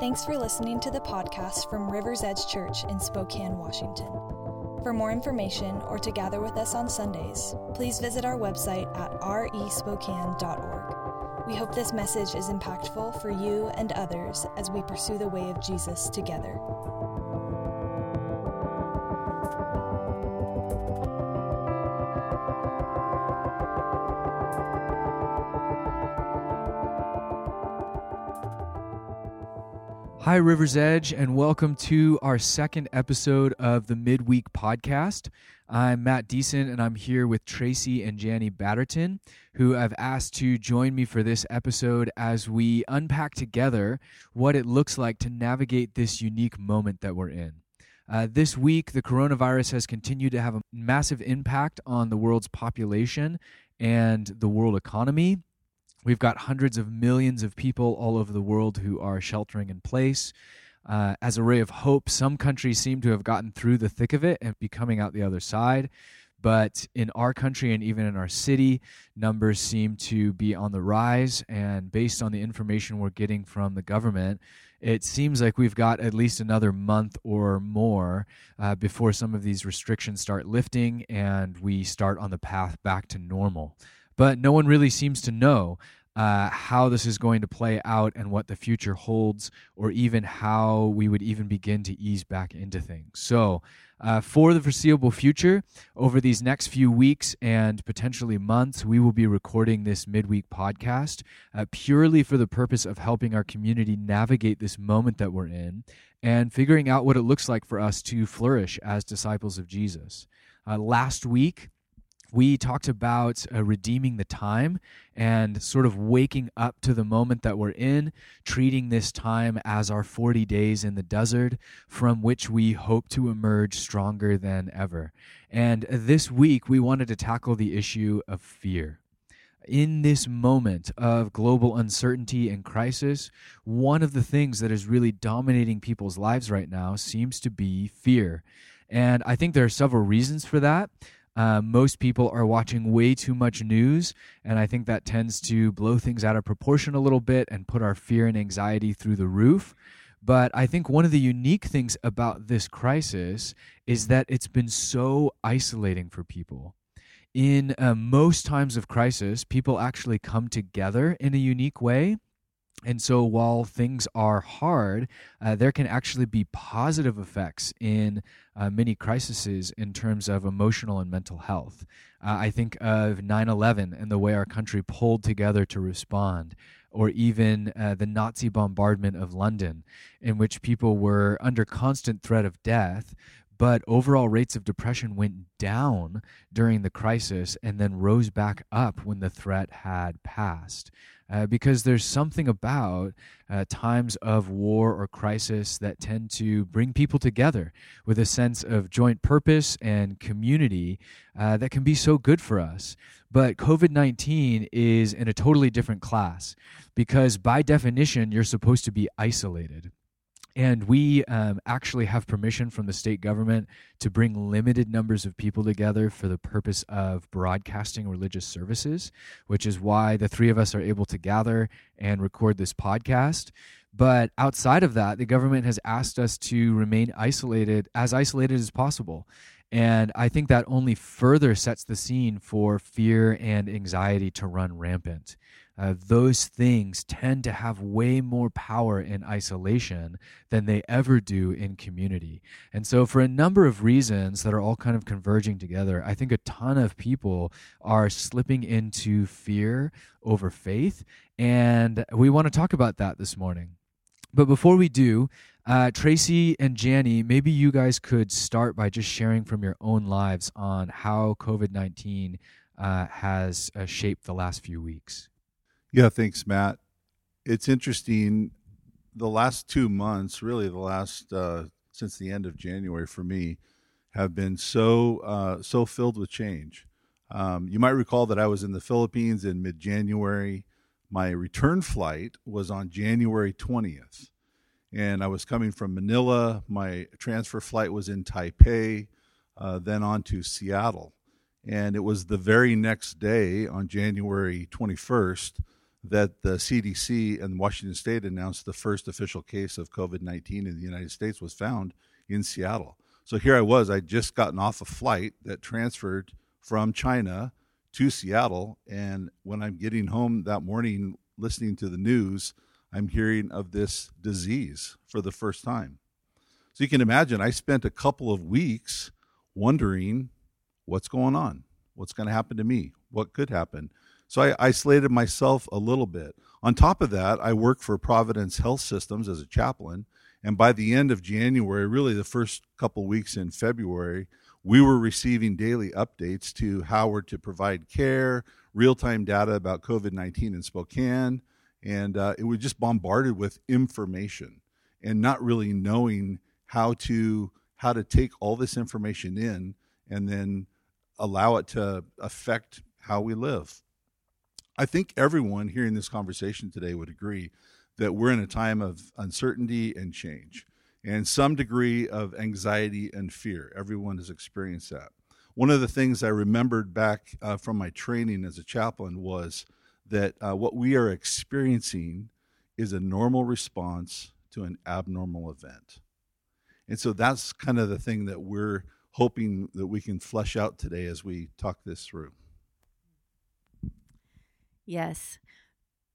Thanks for listening to the podcast from River's Edge Church in Spokane, Washington. For more information or to gather with us on Sundays, please visit our website at respokane.org. We hope this message is impactful for you and others as we pursue the way of Jesus together. Hi, River's Edge, and welcome to our second episode of the Midweek Podcast. I'm Matt Deason, and I'm here with Tracy and Janny Batterton, who I've asked to join me for this episode as we unpack together what it looks like to navigate this unique moment that we're in. Uh, this week, the coronavirus has continued to have a massive impact on the world's population and the world economy. We've got hundreds of millions of people all over the world who are sheltering in place. Uh, as a ray of hope, some countries seem to have gotten through the thick of it and be coming out the other side. But in our country and even in our city, numbers seem to be on the rise. And based on the information we're getting from the government, it seems like we've got at least another month or more uh, before some of these restrictions start lifting and we start on the path back to normal but no one really seems to know uh, how this is going to play out and what the future holds, or even how we would even begin to ease back into things. So, uh, for the foreseeable future, over these next few weeks and potentially months, we will be recording this midweek podcast uh, purely for the purpose of helping our community navigate this moment that we're in and figuring out what it looks like for us to flourish as disciples of Jesus. Uh, last week, we talked about uh, redeeming the time and sort of waking up to the moment that we're in, treating this time as our 40 days in the desert from which we hope to emerge stronger than ever. And this week, we wanted to tackle the issue of fear. In this moment of global uncertainty and crisis, one of the things that is really dominating people's lives right now seems to be fear. And I think there are several reasons for that. Uh, most people are watching way too much news, and I think that tends to blow things out of proportion a little bit and put our fear and anxiety through the roof. But I think one of the unique things about this crisis is that it's been so isolating for people. In uh, most times of crisis, people actually come together in a unique way and so, while things are hard, uh, there can actually be positive effects in uh, many crises in terms of emotional and mental health. Uh, I think of 9 11 and the way our country pulled together to respond, or even uh, the Nazi bombardment of London, in which people were under constant threat of death. But overall rates of depression went down during the crisis and then rose back up when the threat had passed uh, because there's something about uh, times of war or crisis that tend to bring people together with a sense of joint purpose and community uh, that can be so good for us. But COVID 19 is in a totally different class because, by definition, you're supposed to be isolated. And we um, actually have permission from the state government to bring limited numbers of people together for the purpose of broadcasting religious services, which is why the three of us are able to gather and record this podcast. But outside of that, the government has asked us to remain isolated, as isolated as possible. And I think that only further sets the scene for fear and anxiety to run rampant uh, those things tend to have way more power in isolation than they ever do in community. And so, for a number of reasons that are all kind of converging together, I think a ton of people are slipping into fear over faith. And we want to talk about that this morning. But before we do, uh, Tracy and Janny, maybe you guys could start by just sharing from your own lives on how COVID 19 uh, has uh, shaped the last few weeks. Yeah, thanks, Matt. It's interesting. The last two months, really, the last uh, since the end of January for me, have been so uh, so filled with change. Um, you might recall that I was in the Philippines in mid January. My return flight was on January 20th. And I was coming from Manila. My transfer flight was in Taipei, uh, then on to Seattle. And it was the very next day, on January 21st, that the CDC and Washington State announced the first official case of COVID 19 in the United States was found in Seattle. So here I was, I'd just gotten off a flight that transferred from China to Seattle. And when I'm getting home that morning listening to the news, I'm hearing of this disease for the first time. So you can imagine, I spent a couple of weeks wondering what's going on, what's going to happen to me, what could happen. So I isolated myself a little bit. On top of that, I work for Providence Health Systems as a chaplain. And by the end of January, really the first couple weeks in February, we were receiving daily updates to how we're to provide care, real time data about COVID 19 in Spokane. And uh, it was just bombarded with information and not really knowing how to how to take all this information in and then allow it to affect how we live. I think everyone hearing this conversation today would agree that we're in a time of uncertainty and change and some degree of anxiety and fear. Everyone has experienced that. One of the things I remembered back uh, from my training as a chaplain was that uh, what we are experiencing is a normal response to an abnormal event. And so that's kind of the thing that we're hoping that we can flesh out today as we talk this through. Yes.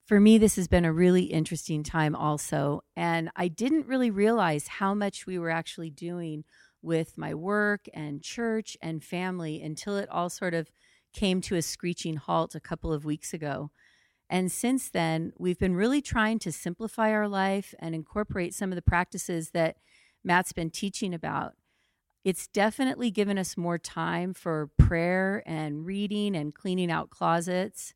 For me, this has been a really interesting time, also. And I didn't really realize how much we were actually doing with my work and church and family until it all sort of came to a screeching halt a couple of weeks ago. And since then, we've been really trying to simplify our life and incorporate some of the practices that Matt's been teaching about. It's definitely given us more time for prayer and reading and cleaning out closets.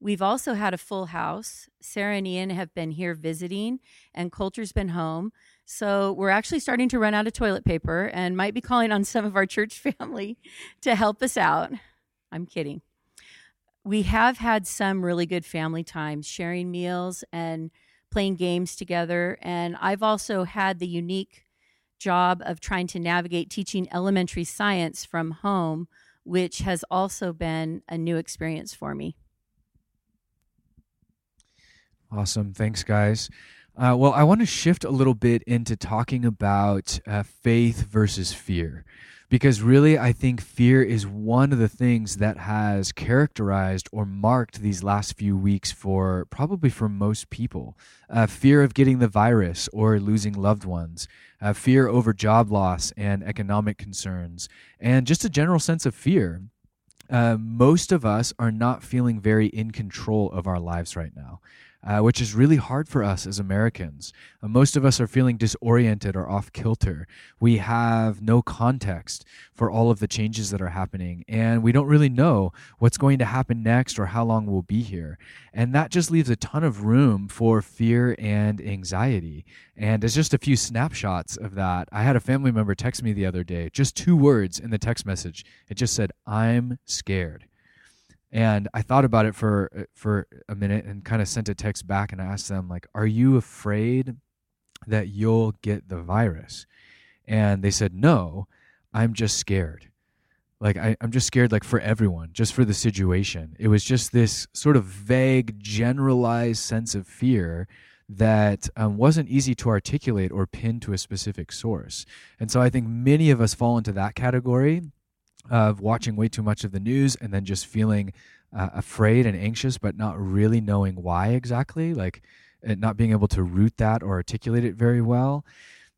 We've also had a full house. Sarah and Ian have been here visiting, and Coulter's been home. So we're actually starting to run out of toilet paper and might be calling on some of our church family to help us out. I'm kidding. We have had some really good family times, sharing meals and playing games together. And I've also had the unique job of trying to navigate teaching elementary science from home, which has also been a new experience for me. Awesome. Thanks, guys. Uh, well, I want to shift a little bit into talking about uh, faith versus fear. Because really, I think fear is one of the things that has characterized or marked these last few weeks for probably for most people. Uh, fear of getting the virus or losing loved ones, uh, fear over job loss and economic concerns, and just a general sense of fear. Uh, most of us are not feeling very in control of our lives right now uh, which is really hard for us as Americans. Uh, most of us are feeling disoriented or off kilter. We have no context for all of the changes that are happening, and we don't really know what's going to happen next or how long we'll be here. And that just leaves a ton of room for fear and anxiety. And it's just a few snapshots of that. I had a family member text me the other day, just two words in the text message. It just said, I'm scared. And I thought about it for uh, for a minute and kind of sent a text back and asked them like, "Are you afraid that you'll get the virus?" And they said, "No, I'm just scared." Like I, I'm just scared like for everyone, just for the situation. It was just this sort of vague, generalized sense of fear that um, wasn't easy to articulate or pin to a specific source. And so I think many of us fall into that category of watching way too much of the news and then just feeling uh, afraid and anxious, but not really knowing why exactly, like uh, not being able to root that or articulate it very well.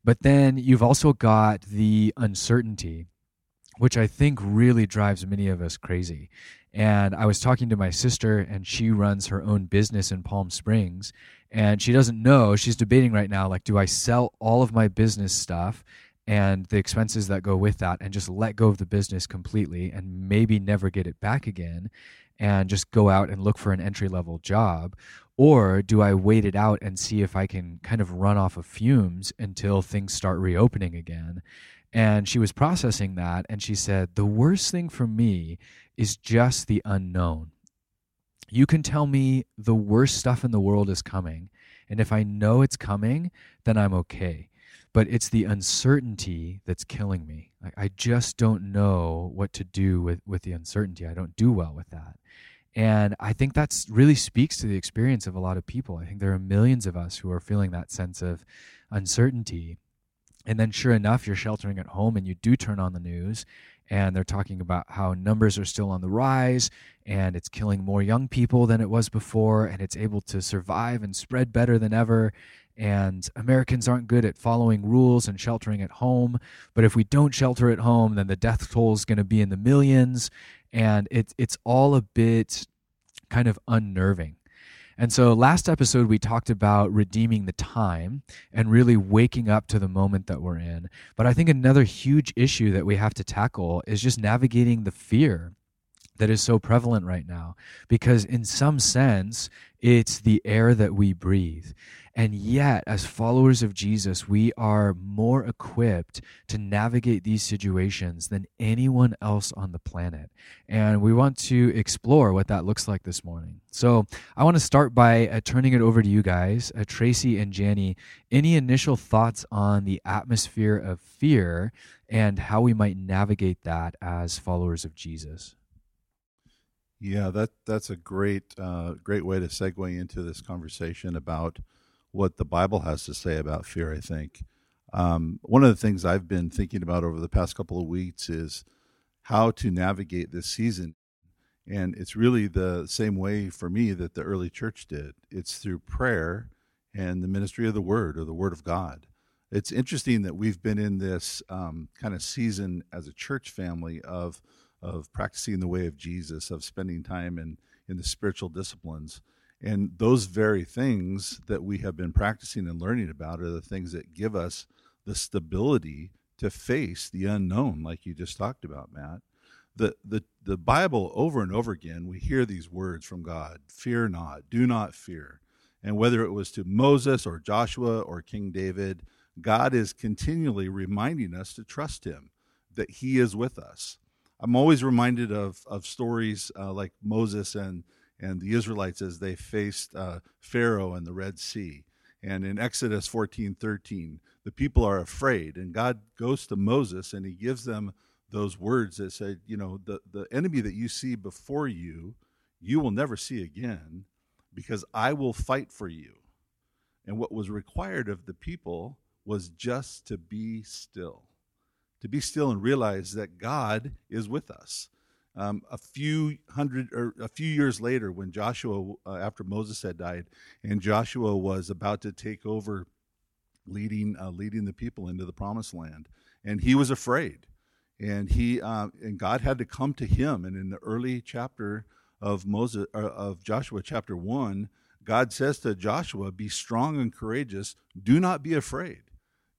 But then you've also got the uncertainty, which I think really drives many of us crazy. And I was talking to my sister, and she runs her own business in Palm Springs. And she doesn't know, she's debating right now, like, do I sell all of my business stuff and the expenses that go with that and just let go of the business completely and maybe never get it back again and just go out and look for an entry level job or do I wait it out and see if I can kind of run off of fumes until things start reopening again? And she was processing that and she said, The worst thing for me is just the unknown. You can tell me the worst stuff in the world is coming. And if I know it's coming, then I'm okay but it's the uncertainty that's killing me. I, I just don't know what to do with, with the uncertainty. I don't do well with that. And I think that really speaks to the experience of a lot of people. I think there are millions of us who are feeling that sense of uncertainty. And then, sure enough, you're sheltering at home and you do turn on the news, and they're talking about how numbers are still on the rise and it's killing more young people than it was before, and it's able to survive and spread better than ever. And Americans aren't good at following rules and sheltering at home. But if we don't shelter at home, then the death toll is going to be in the millions and it, it's all a bit kind of unnerving. And so last episode, we talked about redeeming the time and really waking up to the moment that we're in. But I think another huge issue that we have to tackle is just navigating the fear that is so prevalent right now. Because in some sense, it's the air that we breathe. And yet, as followers of Jesus, we are more equipped to navigate these situations than anyone else on the planet. And we want to explore what that looks like this morning. So, I want to start by uh, turning it over to you guys, uh, Tracy and Janny. Any initial thoughts on the atmosphere of fear and how we might navigate that as followers of Jesus? Yeah, that that's a great uh, great way to segue into this conversation about what the Bible has to say about fear, I think. Um, one of the things I've been thinking about over the past couple of weeks is how to navigate this season. And it's really the same way for me that the early church did it's through prayer and the ministry of the Word or the Word of God. It's interesting that we've been in this um, kind of season as a church family of, of practicing the way of Jesus, of spending time in, in the spiritual disciplines. And those very things that we have been practicing and learning about are the things that give us the stability to face the unknown, like you just talked about, Matt. The, the, the Bible, over and over again, we hear these words from God fear not, do not fear. And whether it was to Moses or Joshua or King David, God is continually reminding us to trust him, that he is with us. I'm always reminded of, of stories uh, like Moses and and the Israelites as they faced uh, Pharaoh and the Red Sea. And in Exodus 14 13, the people are afraid, and God goes to Moses and he gives them those words that said, You know, the, the enemy that you see before you, you will never see again because I will fight for you. And what was required of the people was just to be still, to be still and realize that God is with us um, a few hundred or a few years later, when Joshua, uh, after Moses had died, and Joshua was about to take over, leading uh, leading the people into the promised land, and he was afraid, and he uh, and God had to come to him. And in the early chapter of Moses uh, of Joshua, chapter one, God says to Joshua, "Be strong and courageous. Do not be afraid.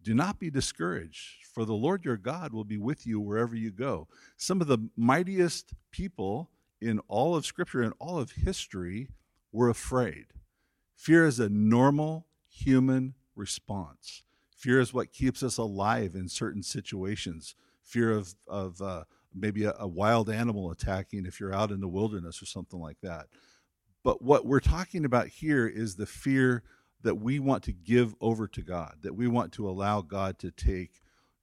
Do not be discouraged." for the Lord your God will be with you wherever you go. Some of the mightiest people in all of Scripture and all of history were afraid. Fear is a normal human response. Fear is what keeps us alive in certain situations. Fear of, of uh, maybe a, a wild animal attacking if you're out in the wilderness or something like that. But what we're talking about here is the fear that we want to give over to God, that we want to allow God to take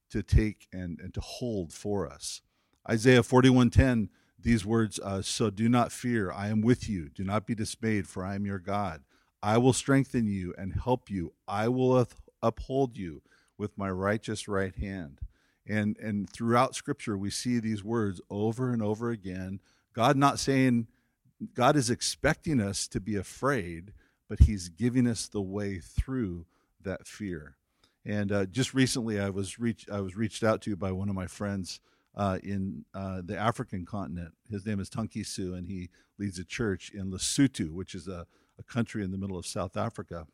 to take and, and to hold for us. Isaiah 41:10, these words, uh, so do not fear, I am with you. Do not be dismayed, for I am your God. I will strengthen you and help you. I will uphold you with my righteous right hand. And and throughout scripture we see these words over and over again. God not saying God is expecting us to be afraid, but he's giving us the way through that fear. And uh, just recently, I was reached I was reached out to by one of my friends uh, in uh, the African continent. His name is Tunki and he leads a church in Lesotho, which is a, a country in the middle of South Africa.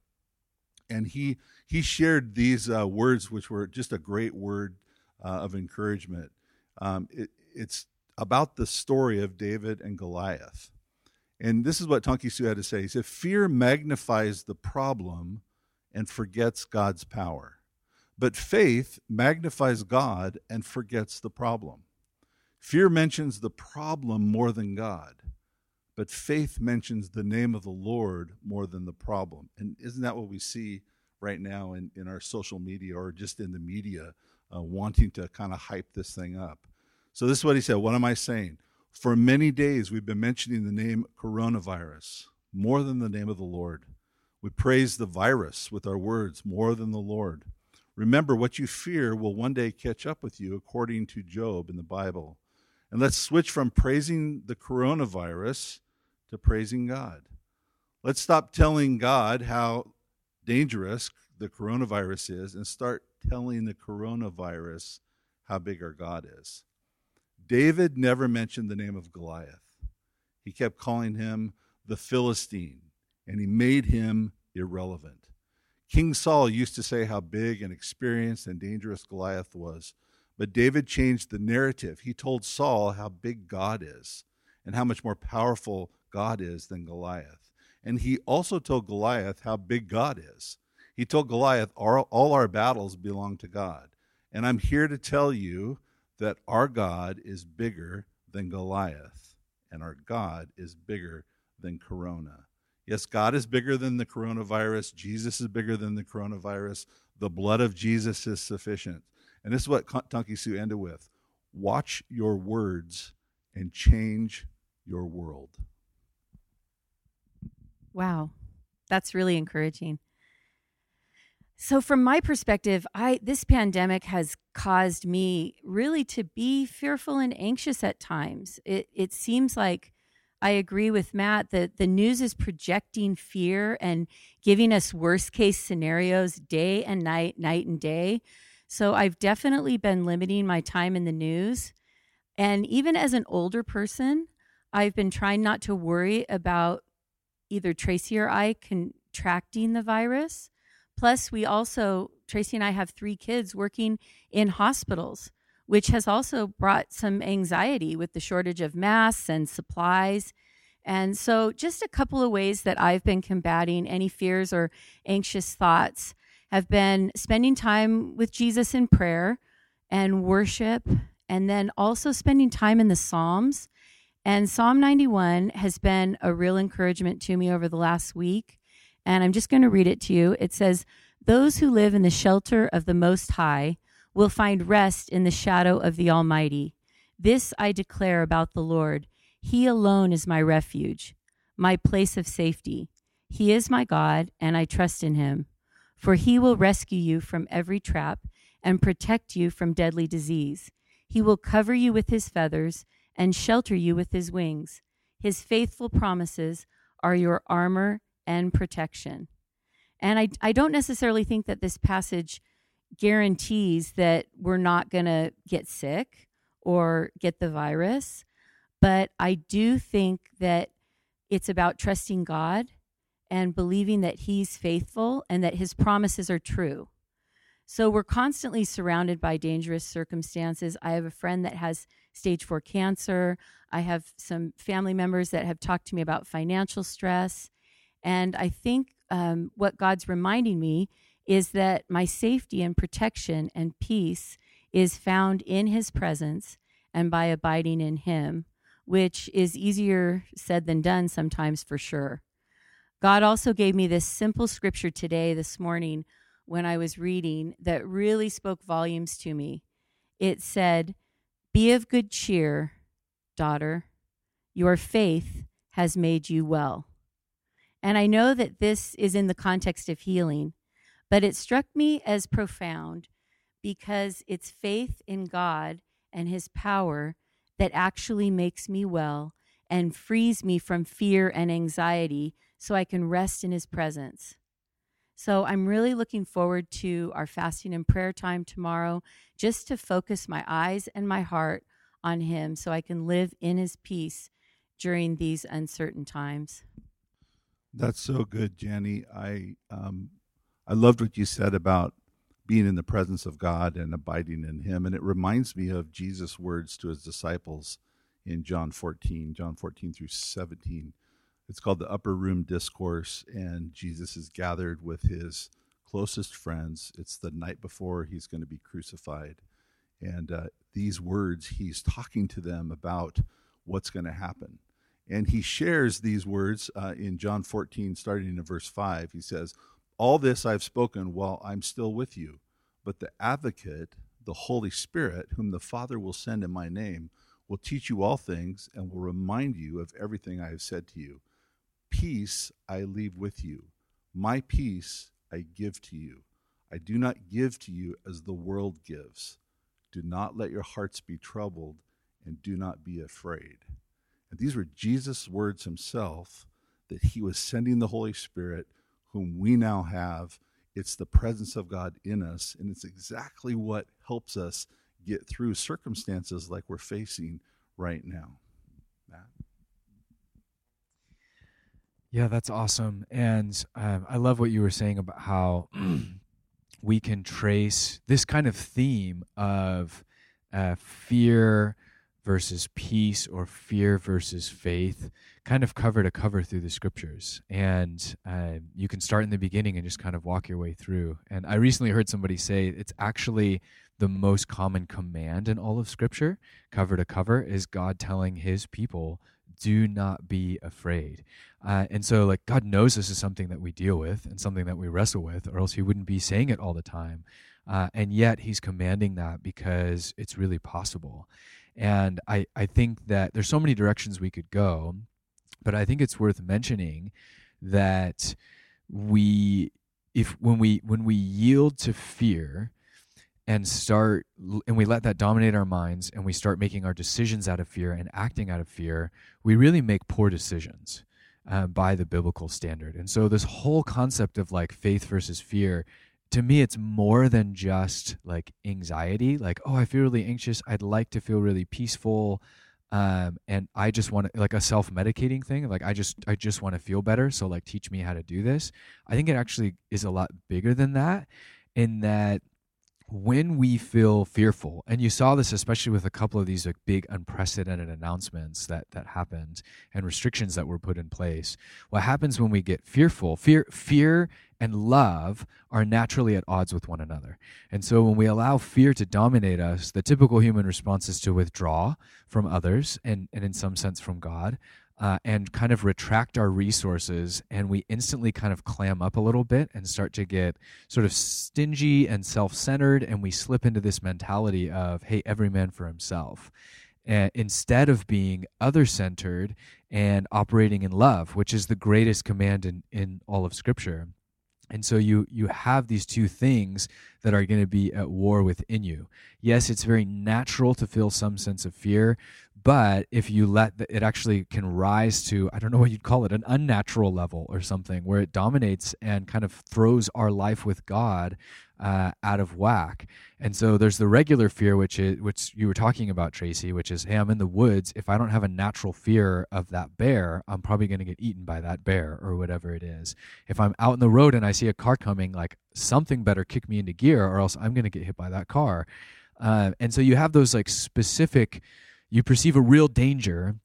And he he shared these uh, words, which were just a great word uh, of encouragement. Um, it, it's about the story of David and Goliath. And this is what Tunki Su had to say. He said, Fear magnifies the problem and forgets God's power. But faith magnifies God and forgets the problem. Fear mentions the problem more than God, but faith mentions the name of the Lord more than the problem. And isn't that what we see right now in, in our social media or just in the media uh, wanting to kind of hype this thing up? So, this is what he said What am I saying? For many days, we've been mentioning the name coronavirus more than the name of the Lord. We praise the virus with our words more than the Lord. Remember, what you fear will one day catch up with you, according to Job in the Bible. And let's switch from praising the coronavirus to praising God. Let's stop telling God how dangerous the coronavirus is and start telling the coronavirus how big our God is. David never mentioned the name of Goliath. He kept calling him the Philistine, and he made him irrelevant. King Saul used to say how big and experienced and dangerous Goliath was, but David changed the narrative. He told Saul how big God is and how much more powerful God is than Goliath. And he also told Goliath how big God is. He told Goliath, All our battles belong to God. And I'm here to tell you that our God is bigger than Goliath, and our God is bigger than Corona. Yes, God is bigger than the coronavirus. Jesus is bigger than the coronavirus. The blood of Jesus is sufficient. And this is what Tunky Sue ended with watch your words and change your world. Wow, that's really encouraging. So from my perspective, I this pandemic has caused me really to be fearful and anxious at times. It it seems like I agree with Matt that the news is projecting fear and giving us worst case scenarios day and night, night and day. So I've definitely been limiting my time in the news. And even as an older person, I've been trying not to worry about either Tracy or I contracting the virus. Plus, we also, Tracy and I have three kids working in hospitals, which has also brought some anxiety with the shortage of masks and supplies. And so, just a couple of ways that I've been combating any fears or anxious thoughts have been spending time with Jesus in prayer and worship, and then also spending time in the Psalms and Psalm 91 has been a real encouragement to me over the last week. And I'm just going to read it to you. It says, Those who live in the shelter of the Most High will find rest in the shadow of the Almighty. This I declare about the Lord. He alone is my refuge, my place of safety. He is my God, and I trust in him. For he will rescue you from every trap and protect you from deadly disease. He will cover you with his feathers and shelter you with his wings. His faithful promises are your armor and protection. And I, I don't necessarily think that this passage guarantees that we're not going to get sick or get the virus, but I do think that it's about trusting God and believing that He's faithful and that His promises are true. So we're constantly surrounded by dangerous circumstances. I have a friend that has stage four cancer. I have some family members that have talked to me about financial stress. And I think um, what God's reminding me is that my safety and protection and peace is found in His presence and by abiding in Him, which is easier said than done sometimes for sure. God also gave me this simple scripture today, this morning, when I was reading, that really spoke volumes to me. It said, be of good cheer, daughter. Your faith has made you well. And I know that this is in the context of healing, but it struck me as profound because it's faith in God and His power that actually makes me well and frees me from fear and anxiety so I can rest in His presence. So I'm really looking forward to our fasting and prayer time tomorrow, just to focus my eyes and my heart on Him so I can live in His peace during these uncertain times. That's so good, Jenny. I um, I loved what you said about being in the presence of God and abiding in Him, and it reminds me of Jesus' words to His disciples in John 14, John 14 through 17 it's called the Upper Room Discourse, and Jesus is gathered with his closest friends. It's the night before he's going to be crucified. And uh, these words, he's talking to them about what's going to happen. And he shares these words uh, in John 14, starting in verse 5. He says, All this I've spoken while I'm still with you, but the advocate, the Holy Spirit, whom the Father will send in my name, will teach you all things and will remind you of everything I have said to you. Peace I leave with you, my peace I give to you. I do not give to you as the world gives. Do not let your hearts be troubled, and do not be afraid. And these were Jesus' words himself that he was sending the Holy Spirit, whom we now have. It's the presence of God in us, and it's exactly what helps us get through circumstances like we're facing right now. Yeah, that's awesome. And um, I love what you were saying about how we can trace this kind of theme of uh, fear versus peace or fear versus faith kind of cover to cover through the scriptures and uh, you can start in the beginning and just kind of walk your way through and i recently heard somebody say it's actually the most common command in all of scripture cover to cover is god telling his people do not be afraid. Uh, and so, like, God knows this is something that we deal with and something that we wrestle with, or else He wouldn't be saying it all the time. Uh, and yet, He's commanding that because it's really possible. And I, I think that there's so many directions we could go, but I think it's worth mentioning that we, if when we when we yield to fear, and start and we let that dominate our minds and we start making our decisions out of fear and acting out of fear we really make poor decisions uh, by the biblical standard. And so this whole concept of like faith versus fear to me it's more than just like anxiety like oh i feel really anxious. I'd like to feel really peaceful. Um, and i just want to like a self-medicating thing like i just i just want to feel better so like teach me how to do this. I think it actually is a lot bigger than that in that when we feel fearful and you saw this especially with a couple of these like big unprecedented announcements that that happened and restrictions that were put in place what happens when we get fearful? Fear fear and love are naturally at odds with one another. And so when we allow fear to dominate us the typical human response is to withdraw from others and and in some sense from god uh, and kind of retract our resources and we instantly kind of clam up a little bit and start to get sort of stingy and self-centered and we slip into this mentality of hey every man for himself uh, instead of being other-centered and operating in love which is the greatest command in, in all of scripture. And so you you have these two things that are going to be at war within you. Yes it's very natural to feel some sense of fear but if you let the, it actually can rise to i don't know what you'd call it an unnatural level or something where it dominates and kind of throws our life with god uh, out of whack. And so there's the regular fear which is which you were talking about tracy which is hey i'm in the woods. If i don't have a natural fear of that bear i'm probably going to get eaten by that bear or whatever it is. If i'm out in the road and i see a car coming like something better kick me into gear or else i'm going to get hit by that car. Uh, and so you have those like specific you perceive a real danger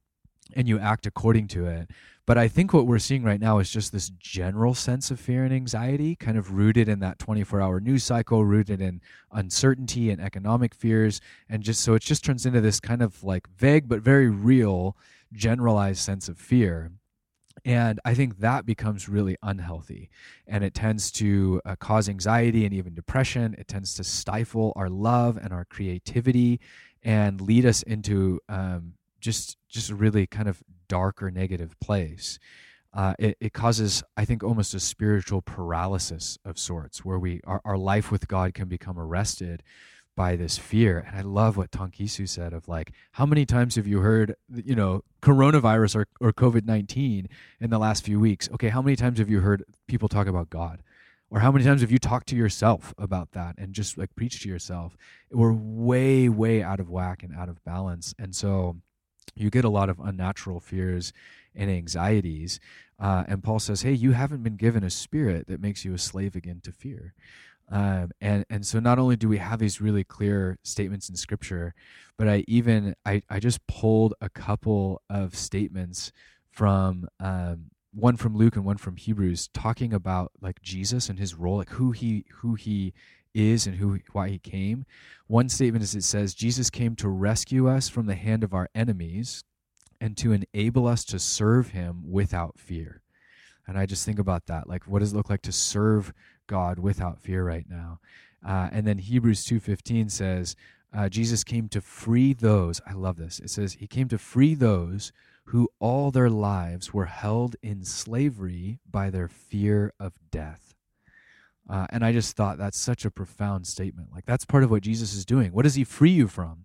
and you act according to it. But I think what we're seeing right now is just this general sense of fear and anxiety, kind of rooted in that 24 hour news cycle, rooted in uncertainty and economic fears. And just so it just turns into this kind of like vague but very real, generalized sense of fear. And I think that becomes really unhealthy. And it tends to uh, cause anxiety and even depression. It tends to stifle our love and our creativity and lead us into um, just just a really kind of dark or negative place. Uh, it, it, causes, I think, almost a spiritual paralysis of sorts, where we our, our life with God can become arrested by this fear. And I love what Tonkisu said of like, how many times have you heard, you know, coronavirus or, or COVID 19 in the last few weeks? Okay, how many times have you heard people talk about God? Or how many times have you talked to yourself about that and just like preached to yourself? We're way, way out of whack and out of balance. And so you get a lot of unnatural fears and anxieties. Uh, and Paul says, hey, you haven't been given a spirit that makes you a slave again to fear. Um, and and so not only do we have these really clear statements in scripture but i even i, I just pulled a couple of statements from um, one from Luke and one from Hebrews talking about like Jesus and his role, like who he who he is and who why he came. One statement is it says Jesus came to rescue us from the hand of our enemies and to enable us to serve him without fear. And I just think about that. Like what does it look like to serve God without fear right now? Uh, and then Hebrews 2:15 says, uh, Jesus came to free those. I love this. It says, He came to free those all their lives were held in slavery by their fear of death. Uh, and I just thought that's such a profound statement. Like, that's part of what Jesus is doing. What does He free you from?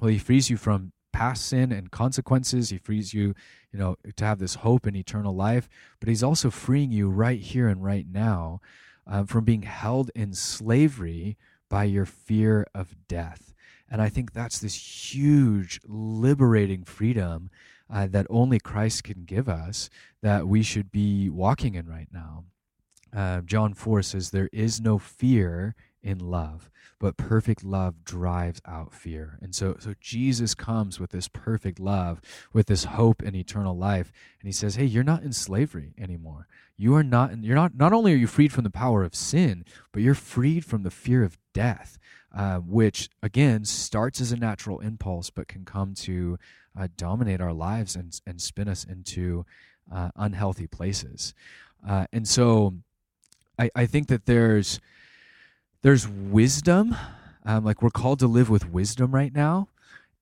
Well, He frees you from past sin and consequences. He frees you, you know, to have this hope in eternal life. But He's also freeing you right here and right now um, from being held in slavery by your fear of death. And I think that's this huge liberating freedom uh, that only Christ can give us that we should be walking in right now. Uh, John 4 says, There is no fear in love, but perfect love drives out fear. And so, so Jesus comes with this perfect love, with this hope in eternal life, and he says, Hey, you're not in slavery anymore. You are not, you're not, not only are you freed from the power of sin, but you're freed from the fear of death, uh, which again starts as a natural impulse, but can come to uh, dominate our lives and, and spin us into uh, unhealthy places. Uh, and so I, I think that there's, there's wisdom. Um, like we're called to live with wisdom right now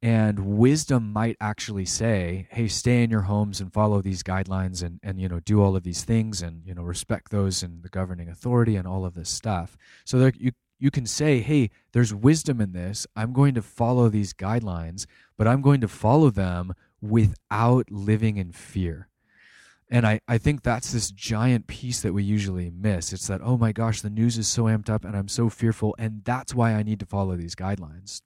and wisdom might actually say hey stay in your homes and follow these guidelines and and you know do all of these things and you know respect those and the governing authority and all of this stuff so there you you can say hey there's wisdom in this i'm going to follow these guidelines but i'm going to follow them without living in fear and I, I think that's this giant piece that we usually miss. It's that, oh my gosh, the news is so amped up and I'm so fearful. And that's why I need to follow these guidelines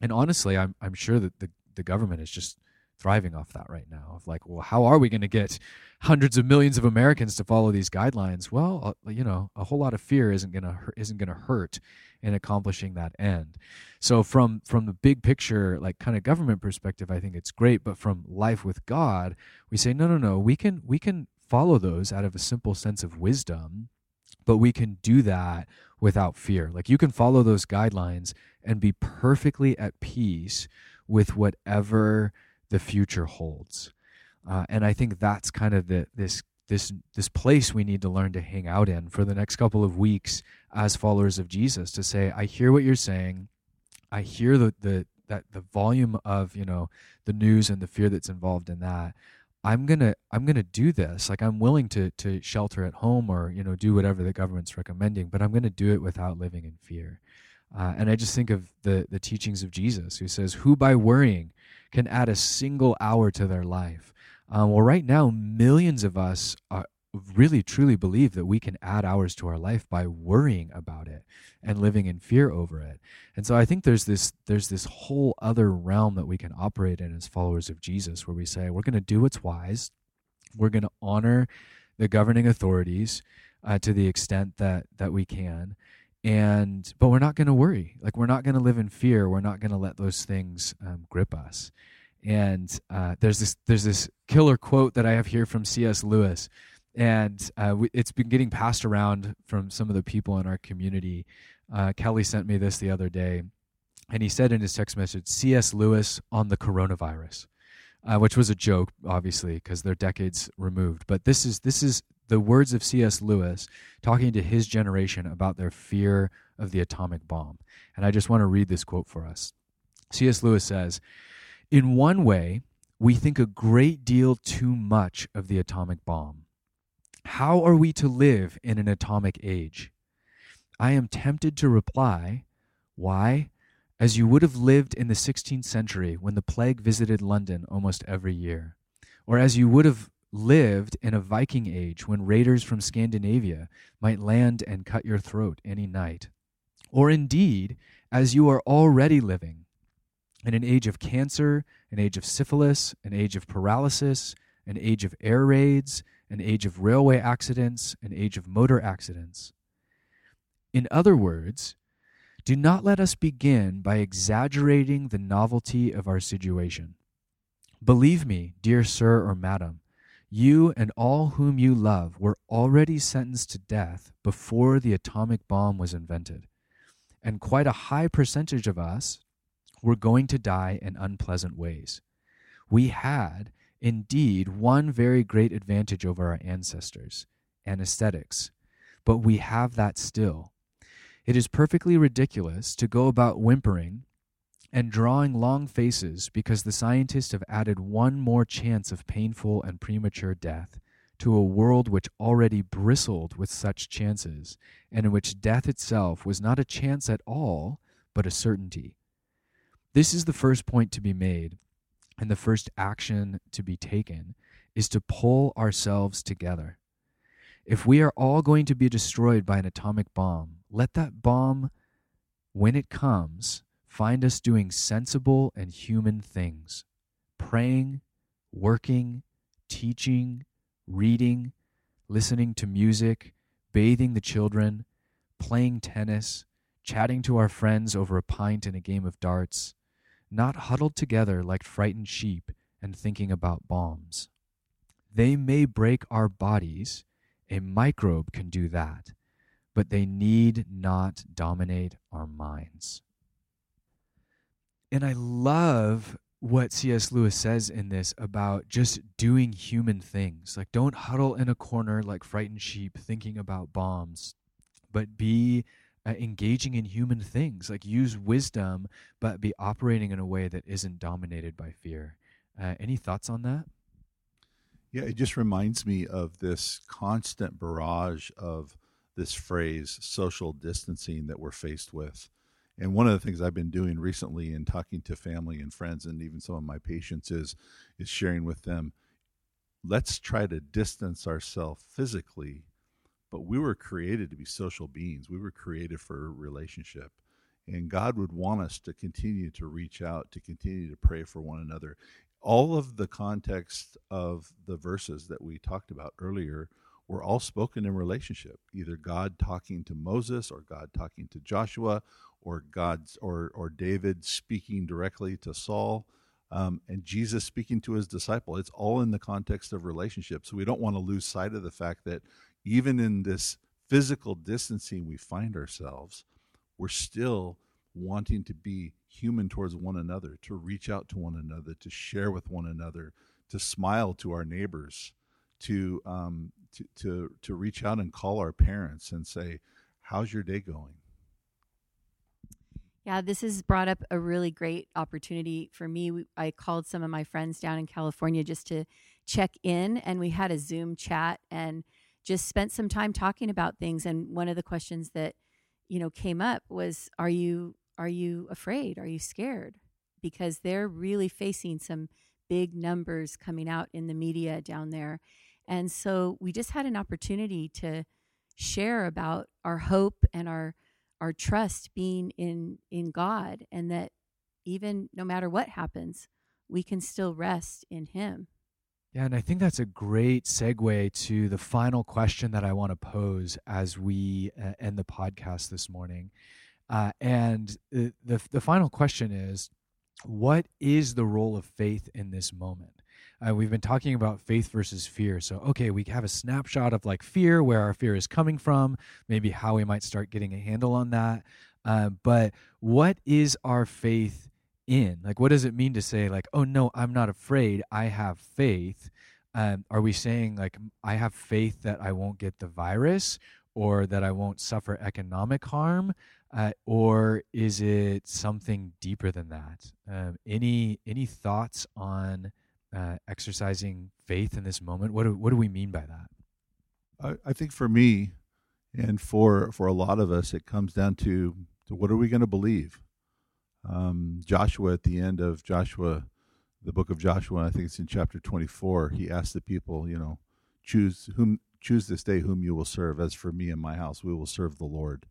and honestly, I'm I'm sure that the the government is just thriving off that right now. Of like, well, how are we going to get hundreds of millions of Americans to follow these guidelines? Well, uh, you know, a whole lot of fear isn't gonna isn't gonna hurt in accomplishing that end. So from from the big picture, like kind of government perspective, I think it's great. But from life with God, we say, no, no, no, we can we can follow those out of a simple sense of wisdom, but we can do that without fear. Like you can follow those guidelines and be perfectly at peace with whatever the future holds. Uh, and I think that's kind of the this this this place we need to learn to hang out in for the next couple of weeks as followers of Jesus to say I hear what you're saying. I hear the the that the volume of you know the news and the fear that's involved in that. I'm gonna I'm gonna do this. Like I'm willing to to shelter at home or you know do whatever the government's recommending but I'm gonna do it without living in fear. Uh, and I just think of the, the teachings of Jesus, who says, Who by worrying can add a single hour to their life? Um, well, right now, millions of us are, really truly believe that we can add hours to our life by worrying about it and living in fear over it. And so I think there's this there's this whole other realm that we can operate in as followers of Jesus where we say we're going to do what's wise. We're going to honor the governing authorities uh, to the extent that that we can and but we're not going to worry. Like we're not going to live in fear. We're not going to let those things um, grip us. And uh, there's this there's this killer quote that i have here from cs lewis. And uh, we, it's been getting passed around from some of the people in our community. Uh, kelly sent me this the other day. And he said in his text message cs lewis on the coronavirus uh, which was a joke obviously because they're decades removed but this is this is the words of C.S. Lewis talking to his generation about their fear of the atomic bomb. And I just want to read this quote for us. C.S. Lewis says, In one way, we think a great deal too much of the atomic bomb. How are we to live in an atomic age? I am tempted to reply, Why? As you would have lived in the 16th century when the plague visited London almost every year, or as you would have lived in a Viking age when raiders from Scandinavia might land and cut your throat any night. Or indeed, as you are already living in an age of cancer, an age of syphilis, an age of paralysis, an age of air raids, an age of railway accidents, an age of motor accidents. In other words, do not let us begin by exaggerating the novelty of our situation. Believe me, dear sir or madam, you and all whom you love were already sentenced to death before the atomic bomb was invented. And quite a high percentage of us were going to die in unpleasant ways. We had, indeed, one very great advantage over our ancestors anesthetics. But we have that still. It is perfectly ridiculous to go about whimpering and drawing long faces because the scientists have added one more chance of painful and premature death to a world which already bristled with such chances, and in which death itself was not a chance at all, but a certainty. This is the first point to be made, and the first action to be taken is to pull ourselves together. If we are all going to be destroyed by an atomic bomb, let that bomb, when it comes, find us doing sensible and human things. Praying, working, teaching, reading, listening to music, bathing the children, playing tennis, chatting to our friends over a pint and a game of darts, not huddled together like frightened sheep and thinking about bombs. They may break our bodies, a microbe can do that, but they need not dominate our minds. And I love what C.S. Lewis says in this about just doing human things. Like, don't huddle in a corner like frightened sheep thinking about bombs, but be uh, engaging in human things. Like, use wisdom, but be operating in a way that isn't dominated by fear. Uh, any thoughts on that? Yeah, it just reminds me of this constant barrage of this phrase, social distancing, that we're faced with. And one of the things I've been doing recently in talking to family and friends and even some of my patients is is sharing with them let's try to distance ourselves physically. But we were created to be social beings. We were created for relationship. And God would want us to continue to reach out to continue to pray for one another. All of the context of the verses that we talked about earlier were all spoken in relationship either God talking to Moses or God talking to Joshua or God's or or David speaking directly to Saul, um, and Jesus speaking to his disciple. It's all in the context of relationship. So we don't want to lose sight of the fact that even in this physical distancing we find ourselves, we're still wanting to be human towards one another, to reach out to one another, to share with one another, to smile to our neighbors, to um, to to to reach out and call our parents and say, "How's your day going?" Yeah, this has brought up a really great opportunity for me. I called some of my friends down in California just to check in, and we had a Zoom chat and just spent some time talking about things. And one of the questions that you know came up was, "Are you are you afraid? Are you scared?" Because they're really facing some big numbers coming out in the media down there, and so we just had an opportunity to share about our hope and our our trust being in in God and that even no matter what happens, we can still rest in him. Yeah, and I think that's a great segue to the final question that I want to pose as we uh, end the podcast this morning. Uh, and the, the the final question is, what is the role of faith in this moment? Uh, we've been talking about faith versus fear. So, okay, we have a snapshot of like fear, where our fear is coming from, maybe how we might start getting a handle on that. Uh, but what is our faith in? Like, what does it mean to say, like, oh, no, I'm not afraid, I have faith? Um, are we saying, like, I have faith that I won't get the virus or that I won't suffer economic harm? Uh, or is it something deeper than that? Um, any any thoughts on uh, exercising faith in this moment? What do, what do we mean by that? I, I think for me, and for for a lot of us, it comes down to, to what are we going to believe? Um, Joshua at the end of Joshua, the book of Joshua, I think it's in chapter twenty four. He asked the people, you know, choose whom choose this day whom you will serve. As for me and my house, we will serve the Lord.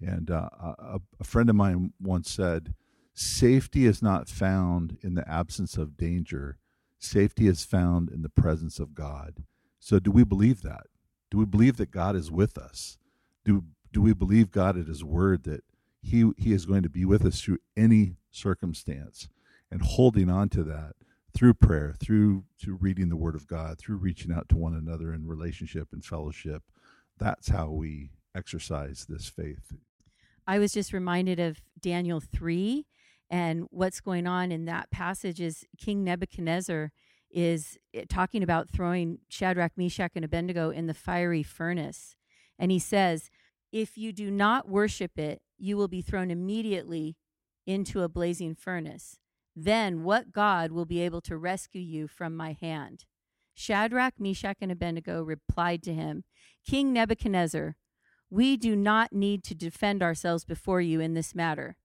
And uh, a, a friend of mine once said, "Safety is not found in the absence of danger." Safety is found in the presence of God. So, do we believe that? Do we believe that God is with us? Do, do we believe God at His word that he, he is going to be with us through any circumstance and holding on to that through prayer, through, through reading the Word of God, through reaching out to one another in relationship and fellowship? That's how we exercise this faith. I was just reminded of Daniel 3 and what's going on in that passage is King Nebuchadnezzar is eh, talking about throwing Shadrach, Meshach, and Abednego in the fiery furnace. And he says, If you do not worship it, you will be thrown immediately into a blazing furnace. Then what God will be able to rescue you from my hand? Shadrach, Meshach, and Abednego replied to him, King Nebuchadnezzar, we do not need to defend ourselves before you in this matter.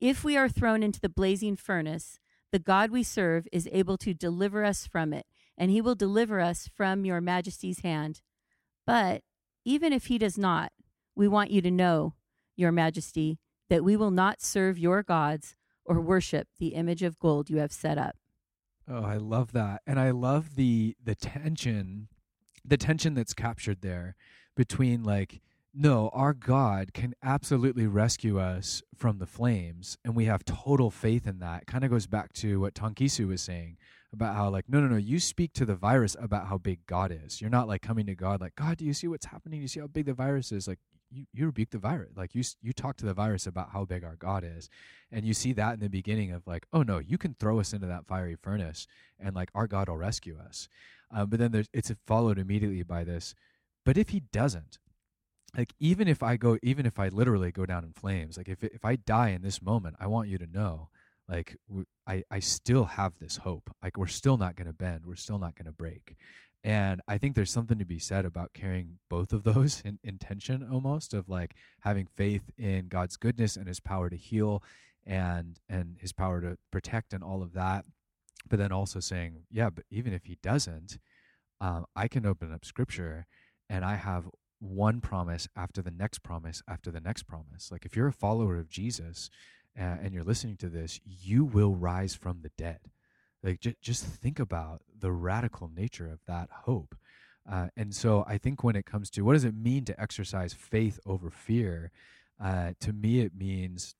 If we are thrown into the blazing furnace, the God we serve is able to deliver us from it, and he will deliver us from your majesty's hand. But even if he does not, we want you to know, your majesty, that we will not serve your gods or worship the image of gold you have set up. Oh, I love that. And I love the the tension the tension that's captured there between like no, our God can absolutely rescue us from the flames, and we have total faith in that. Kind of goes back to what Tonkisu was saying about how, like, no, no, no, you speak to the virus about how big God is. You're not like coming to God, like, God, do you see what's happening? Do you see how big the virus is? Like, you, you rebuke the virus. Like, you, you talk to the virus about how big our God is. And you see that in the beginning of, like, oh, no, you can throw us into that fiery furnace, and, like, our God will rescue us. Um, but then there's, it's followed immediately by this. But if he doesn't, like even if I go, even if I literally go down in flames, like if if I die in this moment, I want you to know, like I I still have this hope. Like we're still not going to bend, we're still not going to break, and I think there's something to be said about carrying both of those in intention, almost of like having faith in God's goodness and His power to heal, and and His power to protect and all of that, but then also saying, yeah, but even if He doesn't, um, I can open up Scripture and I have one promise after the next promise after the next promise. Like if you're a follower of Jesus uh, and you're listening to this, you will rise from the dead. Like j- just think about the radical nature of that hope. Uh, and so I think when it comes to what does it mean to exercise faith over fear, uh, to me it means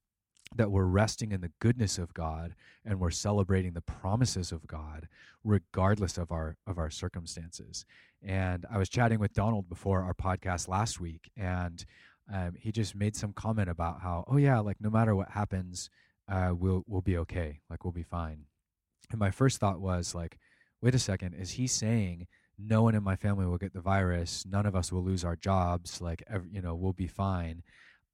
that we're resting in the goodness of God and we're celebrating the promises of God regardless of our of our circumstances. And I was chatting with Donald before our podcast last week and um, he just made some comment about how oh yeah like no matter what happens uh, we'll we'll be okay like we'll be fine. And my first thought was like wait a second is he saying no one in my family will get the virus none of us will lose our jobs like you know we'll be fine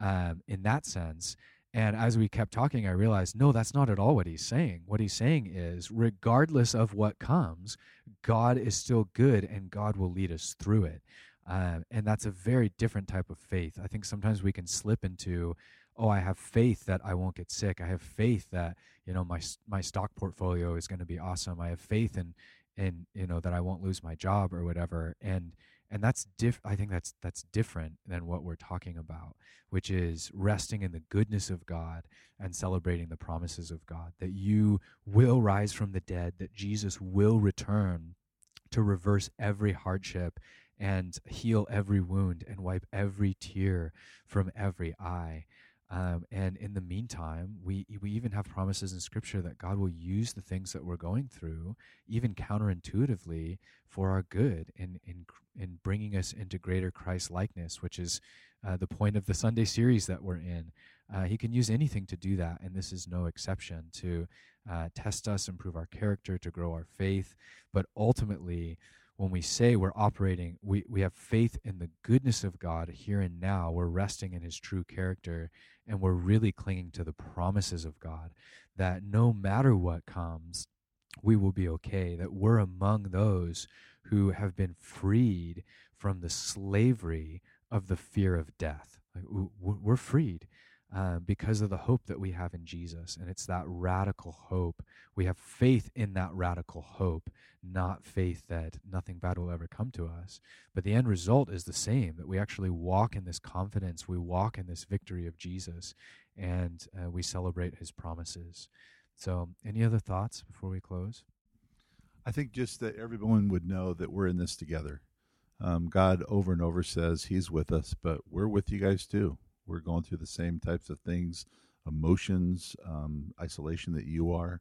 um, in that sense and as we kept talking, I realized, no, that's not at all what he's saying. What he's saying is, regardless of what comes, God is still good and God will lead us through it. Um, and that's a very different type of faith. I think sometimes we can slip into, oh, I have faith that I won't get sick. I have faith that you know my my stock portfolio is going to be awesome. I have faith in in you know that I won't lose my job or whatever. And and that's diff i think that's that's different than what we're talking about which is resting in the goodness of god and celebrating the promises of god that you will rise from the dead that jesus will return to reverse every hardship and heal every wound and wipe every tear from every eye um, and in the meantime, we we even have promises in Scripture that God will use the things that we're going through, even counterintuitively, for our good in in in bringing us into greater Christ likeness, which is uh, the point of the Sunday series that we're in. Uh, he can use anything to do that, and this is no exception to uh, test us, improve our character, to grow our faith, but ultimately when we say we're operating, we, we have faith in the goodness of God here and now. We're resting in his true character and we're really clinging to the promises of God that no matter what comes, we will be okay, that we're among those who have been freed from the slavery of the fear of death. Like we're freed uh, because of the hope that we have in Jesus. And it's that radical hope. We have faith in that radical hope, not faith that nothing bad will ever come to us. But the end result is the same that we actually walk in this confidence, we walk in this victory of Jesus, and uh, we celebrate his promises. So, any other thoughts before we close? I think just that everyone would know that we're in this together. Um, God over and over says He's with us, but we're with you guys too. We're going through the same types of things, emotions, um, isolation that you are.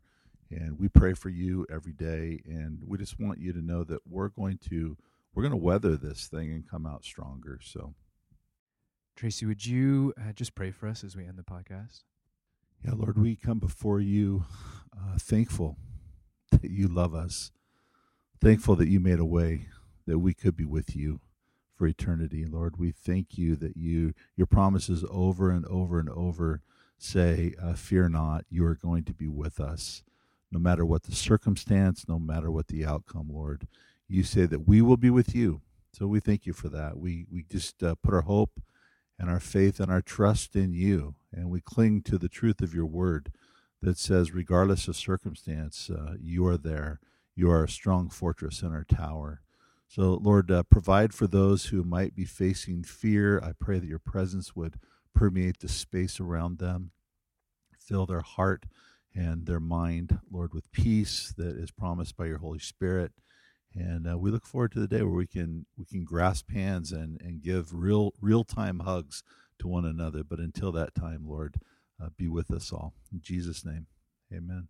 And we pray for you every day. And we just want you to know that we're going to we're going to weather this thing and come out stronger. So, Tracy, would you uh, just pray for us as we end the podcast? Yeah, Lord, we come before you uh, thankful that you love us, thankful that you made a way that we could be with you for eternity. Lord, we thank you that you your promises over and over and over say, uh, Fear not, you are going to be with us. No matter what the circumstance, no matter what the outcome, Lord, you say that we will be with you. So we thank you for that. We, we just uh, put our hope and our faith and our trust in you, and we cling to the truth of your word that says, regardless of circumstance, uh, you are there. You are a strong fortress in our tower. So, Lord, uh, provide for those who might be facing fear. I pray that your presence would permeate the space around them, fill their heart and their mind, Lord, with peace that is promised by your Holy Spirit. And uh, we look forward to the day where we can we can grasp hands and, and give real real time hugs to one another. But until that time, Lord, uh, be with us all. In Jesus' name, amen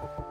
football.